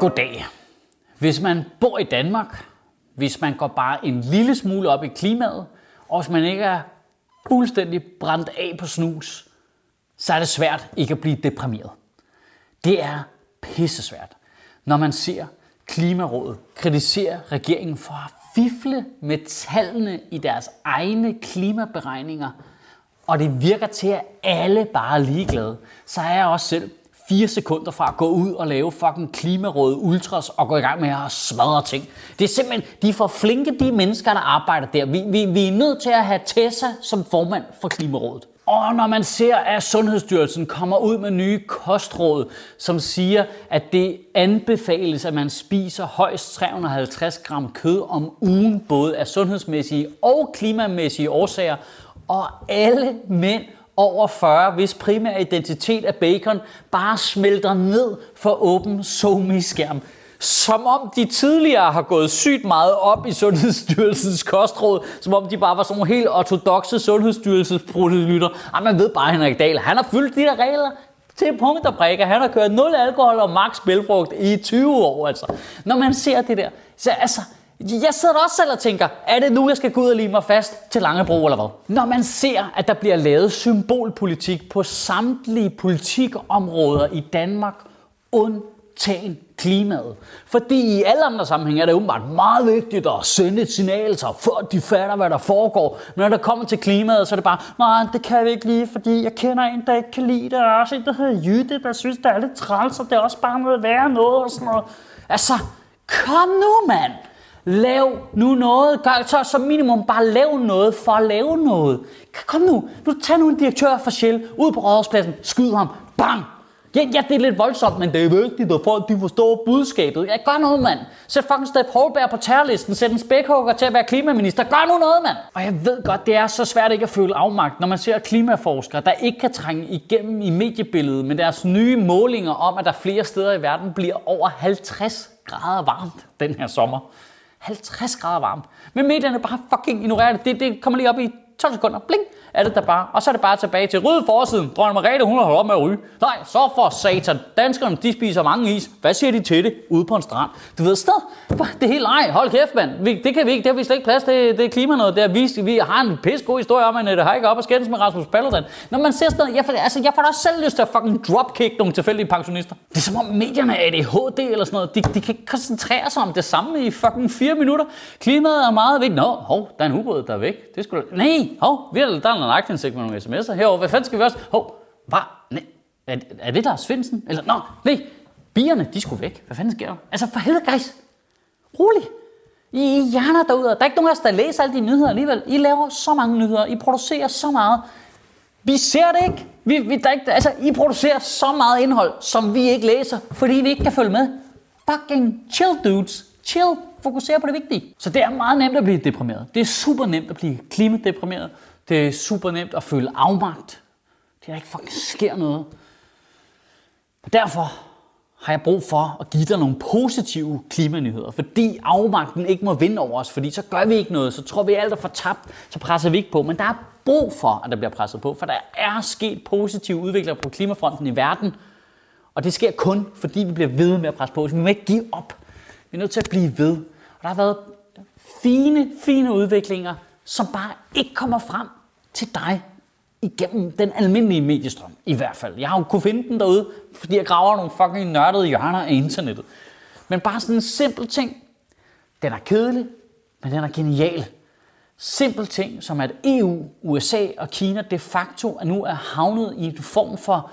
Goddag. Hvis man bor i Danmark, hvis man går bare en lille smule op i klimaet, og hvis man ikke er fuldstændig brændt af på snus, så er det svært ikke at blive deprimeret. Det er pissesvært, når man ser Klimarådet kritisere regeringen for at fifle med tallene i deres egne klimaberegninger, og det virker til, at alle bare er ligeglade, så er jeg også selv fire sekunder fra at gå ud og lave fucking klimaråd ultras og gå i gang med at smadre ting. Det er simpelthen, de er for flinke, de mennesker, der arbejder der. Vi, vi, vi er nødt til at have Tessa som formand for Klimarådet. Og når man ser, at Sundhedsstyrelsen kommer ud med nye kostråd, som siger, at det anbefales, at man spiser højst 350 gram kød om ugen, både af sundhedsmæssige og klimamæssige årsager, og alle mænd over 40, hvis primære identitet er bacon, bare smelter ned for åben somi-skærm. Som om de tidligere har gået sygt meget op i Sundhedsstyrelsens kostråd, som om de bare var sådan nogle helt ortodoxe Sundhedsstyrelsesprotolytter. Ej, man ved bare, Henrik Dahl, han har fyldt de der regler til punkt og prikker. Han har kørt 0 alkohol og max spilfrugt i 20 år, altså. Når man ser det der, så altså, jeg sidder også selv og tænker, er det nu, jeg skal gå ud og lige mig fast til Langebro eller hvad? Når man ser, at der bliver lavet symbolpolitik på samtlige politikområder i Danmark, undtagen klimaet. Fordi i alle andre sammenhænge er det åbenbart meget vigtigt at sende et signal, så folk de fatter, hvad der foregår. Men når det kommer til klimaet, så er det bare, nej, det kan vi ikke lige, fordi jeg kender en, der ikke kan lide det. Der er også en, der hedder Jytte, der synes, det er lidt træls, og det er også bare noget værre noget og sådan noget. Altså, kom nu, mand! Lav nu noget. Gør, så som minimum bare lav noget for at lave noget. Kom nu. Nu tag nu en direktør for Shell ud på rådhuspladsen. Skyd ham. Bang. Ja, ja, det er lidt voldsomt, men det er vigtigt, at folk de forstår budskabet. Ja, gør noget, mand. Sæt fucking Steff Holberg på terrorlisten. Sæt en spækhugger til at være klimaminister. Gør nu noget, mand. Og jeg ved godt, det er så svært ikke at føle afmagt, når man ser klimaforskere, der ikke kan trænge igennem i mediebilledet med deres nye målinger om, at der flere steder i verden bliver over 50 grader varmt den her sommer. 50 grader varmt. Men medierne bare fucking ignorerer det. Det, det kommer lige op i 12 sekunder. Bling er det der bare. Og så er det bare tilbage til rød forsiden. Dronning Margrethe, hun har holdt op med at ryge. Nej, så for satan. Danskerne, de spiser mange is. Hvad siger de til det ude på en strand? Du ved, sted. Det er helt ej. Hold kæft, mand. Vi, det kan vi ikke. Det har vi slet ikke plads til. Det er klima noget. Det er, vi, vi har en pis god historie om, at det har ikke op og skændes med Rasmus Paludan. Når man ser sådan noget, jeg, får, altså, jeg får da også selv lyst til at fucking dropkick nogle tilfældige pensionister. Det er som om medierne er ADHD eller sådan noget. De, de kan ikke koncentrere sig om det samme i fucking fire minutter. Klimaet er meget vigtigt. Nå, hov, der er en ubåd, der er væk. Det skulle Nej, hov, vi er, der er en aktindsigt med nogle sms'er herover. Hvad fanden skal vi også? Hov, hvad? Nej, er, er det der Svendsen? Eller, nå, nej, bierne, de skulle væk. Hvad fanden sker der? Altså, for helvede, guys. Rolig. I, I hjerner derude. Der er ikke nogen af os, der læser alle de nyheder alligevel. I laver så mange nyheder. I producerer så meget. Vi ser det ikke. Vi, vi, der ikke altså, I producerer så meget indhold, som vi ikke læser, fordi vi ikke kan følge med. Fucking chill, dudes. Chill fokusere på det vigtige. Så det er meget nemt at blive deprimeret. Det er super nemt at blive klimadeprimeret. Det er super nemt at føle afmagt. Det er ikke fucking sker noget. Og derfor har jeg brug for at give dig nogle positive klimanyheder, fordi afmagten ikke må vinde over os, fordi så gør vi ikke noget, så tror vi alt er fortabt, så presser vi ikke på. Men der er brug for, at der bliver presset på, for der er sket positive udviklinger på klimafronten i verden, og det sker kun, fordi vi bliver ved med at presse på. Så vi må ikke give op. Vi er nødt til at blive ved. Og der har været fine, fine udviklinger, som bare ikke kommer frem til dig igennem den almindelige mediestrøm, i hvert fald. Jeg har jo kunnet finde den derude, fordi jeg graver nogle fucking nørdede hjørner af internettet. Men bare sådan en simpel ting. Den er kedelig, men den er genial. Simpel ting, som at EU, USA og Kina de facto er nu er havnet i en form for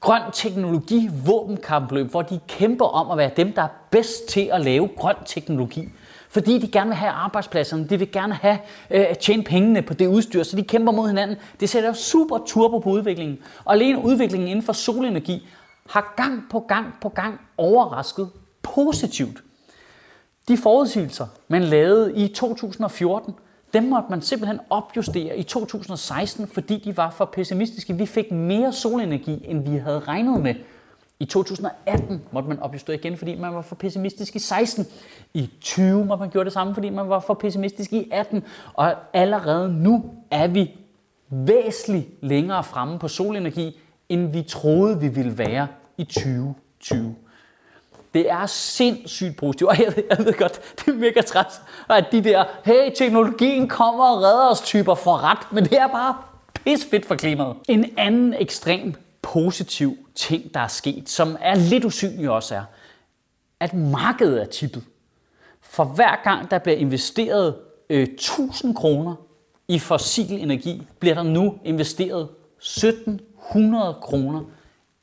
grøn teknologi våbenkampløb, hvor de kæmper om at være dem, der er bedst til at lave grøn teknologi fordi de gerne vil have arbejdspladserne, de vil gerne have øh, tjene pengene på det udstyr, så de kæmper mod hinanden. Det sætter super turbo på udviklingen. Og alene udviklingen inden for solenergi har gang på gang på gang overrasket positivt. De forudsigelser, man lavede i 2014, dem måtte man simpelthen opjustere i 2016, fordi de var for pessimistiske. Vi fik mere solenergi, end vi havde regnet med. I 2018 måtte man opjustere igen, fordi man var for pessimistisk i 16. I 20 måtte man gøre det samme, fordi man var for pessimistisk i 18. Og allerede nu er vi væsentligt længere fremme på solenergi, end vi troede, vi ville være i 2020. Det er sindssygt positivt. Og jeg ved, jeg ved godt, det er mega træt, at de der, hey, teknologien kommer og redder os typer for ret. Men det er bare pis fedt for klimaet. En anden ekstrem positiv ting, der er sket, som er lidt usynlig også er, at markedet er tippet. For hver gang der bliver investeret øh, 1000 kroner i fossil energi, bliver der nu investeret 1700 kroner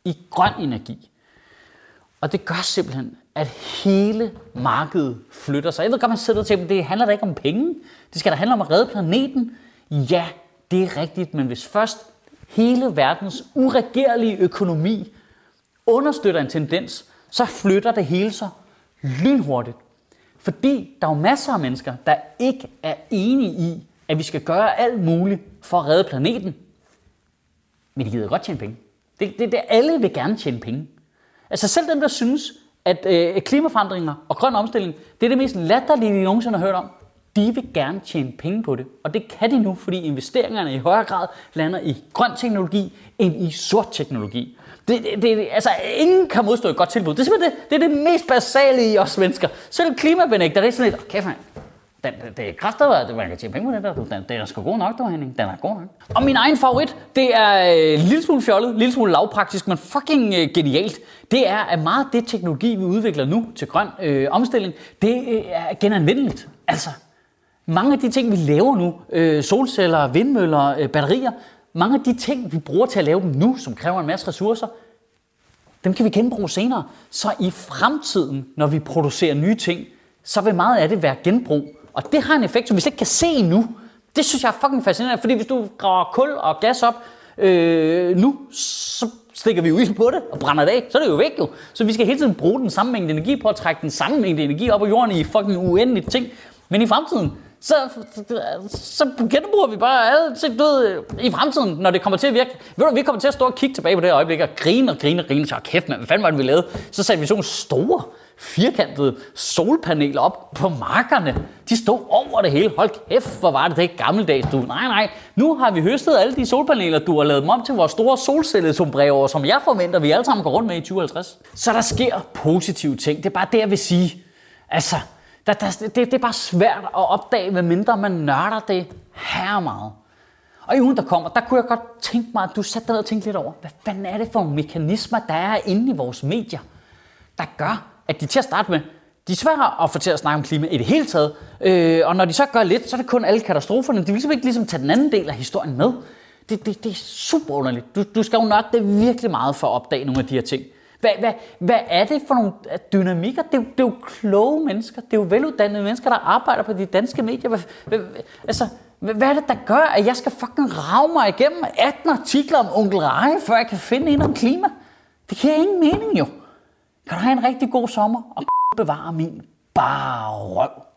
i grøn energi. Og det gør simpelthen, at hele markedet flytter sig. Jeg ved godt, man sidder og tænker, det handler da ikke om penge. Det skal da handle om at redde planeten. Ja, det er rigtigt, men hvis først hele verdens uregerlige økonomi understøtter en tendens, så flytter det hele sig lynhurtigt. Fordi der er jo masser af mennesker, der ikke er enige i, at vi skal gøre alt muligt for at redde planeten. Men de gider godt tjene penge. Det, det, det, alle vil gerne tjene penge. Altså selv dem, der synes, at øh, klimaforandringer og grøn omstilling, det er det mest latterlige, vi nogensinde har hørt om, de vil gerne tjene penge på det. Og det kan de nu, fordi investeringerne i højere grad lander i grøn teknologi end i sort teknologi. Det, det, det, altså, ingen kan modstå et godt tilbud. Det er simpelthen det, det, er det mest basale i os mennesker. Selv klimabenægter, det er sådan lidt, okay, man, den, det er kraftigt, at man kan tjene penge på den der. Den, den er sgu god nok, der Henning. Den er god nok. Og min egen favorit, det er øh, en lille smule fjollet, lille smule lavpraktisk, men fucking øh, genialt. Det er, at meget af det teknologi, vi udvikler nu til grøn øh, omstilling, det øh, er genanvendeligt. Altså, mange af de ting, vi laver nu, øh, solceller, vindmøller, øh, batterier, mange af de ting, vi bruger til at lave dem nu, som kræver en masse ressourcer, dem kan vi genbruge senere. Så i fremtiden, når vi producerer nye ting, så vil meget af det være genbrug. Og det har en effekt, som vi slet ikke kan se nu. Det synes jeg er fucking fascinerende, fordi hvis du graver kul og gas op øh, nu, så stikker vi jo ild på det og brænder det af, så er det jo væk jo. Så vi skal hele tiden bruge den samme mængde energi på at trække den samme mængde energi op af jorden i fucking uendelige ting. Men i fremtiden, så, så genbruger vi bare alt du ved, i fremtiden, når det kommer til at virke. Ved du, vi kommer til at stå og kigge tilbage på det her øjeblik og grine og grine og grine. Så kæft, man, hvad fanden var det, vi lavede? Så satte vi sådan store, firkantede solpaneler op på markerne. De stod over det hele. Hold kæft, hvor var det det gammeldags, du. Nej, nej. Nu har vi høstet alle de solpaneler, du har lavet dem om til vores store solcellesombrever, som jeg forventer, vi alle sammen går rundt med i 2050. Så der sker positive ting. Det er bare det, jeg vil sige. Altså, der, der, det, det er bare svært at opdage, medmindre man nørder det her meget. Og i ugen, der kommer, der kunne jeg godt tænke mig, at du satte dig ned og tænkte lidt over, hvad fanden er det for nogle mekanismer, der er inde i vores medier, der gør, at de til at starte med, de er svære at få til at snakke om klima i det hele taget. Øh, og når de så gør lidt, så er det kun alle katastroferne. De vil simpelthen ikke ligesom tage den anden del af historien med. Det, det, det er super underligt. Du, du skal jo nok det virkelig meget for at opdage nogle af de her ting. Hvad, hvad, hvad er det for nogle dynamikker? Det er, det er jo kloge mennesker. Det er jo veluddannede mennesker, der arbejder på de danske medier. Hvad, hvad, altså, hvad er det, der gør, at jeg skal fucking rave mig igennem 18 artikler om onkel Reje, før jeg kan finde en om klima? Det giver ingen mening jo. Kan du have en rigtig god sommer og bevare min bare røv.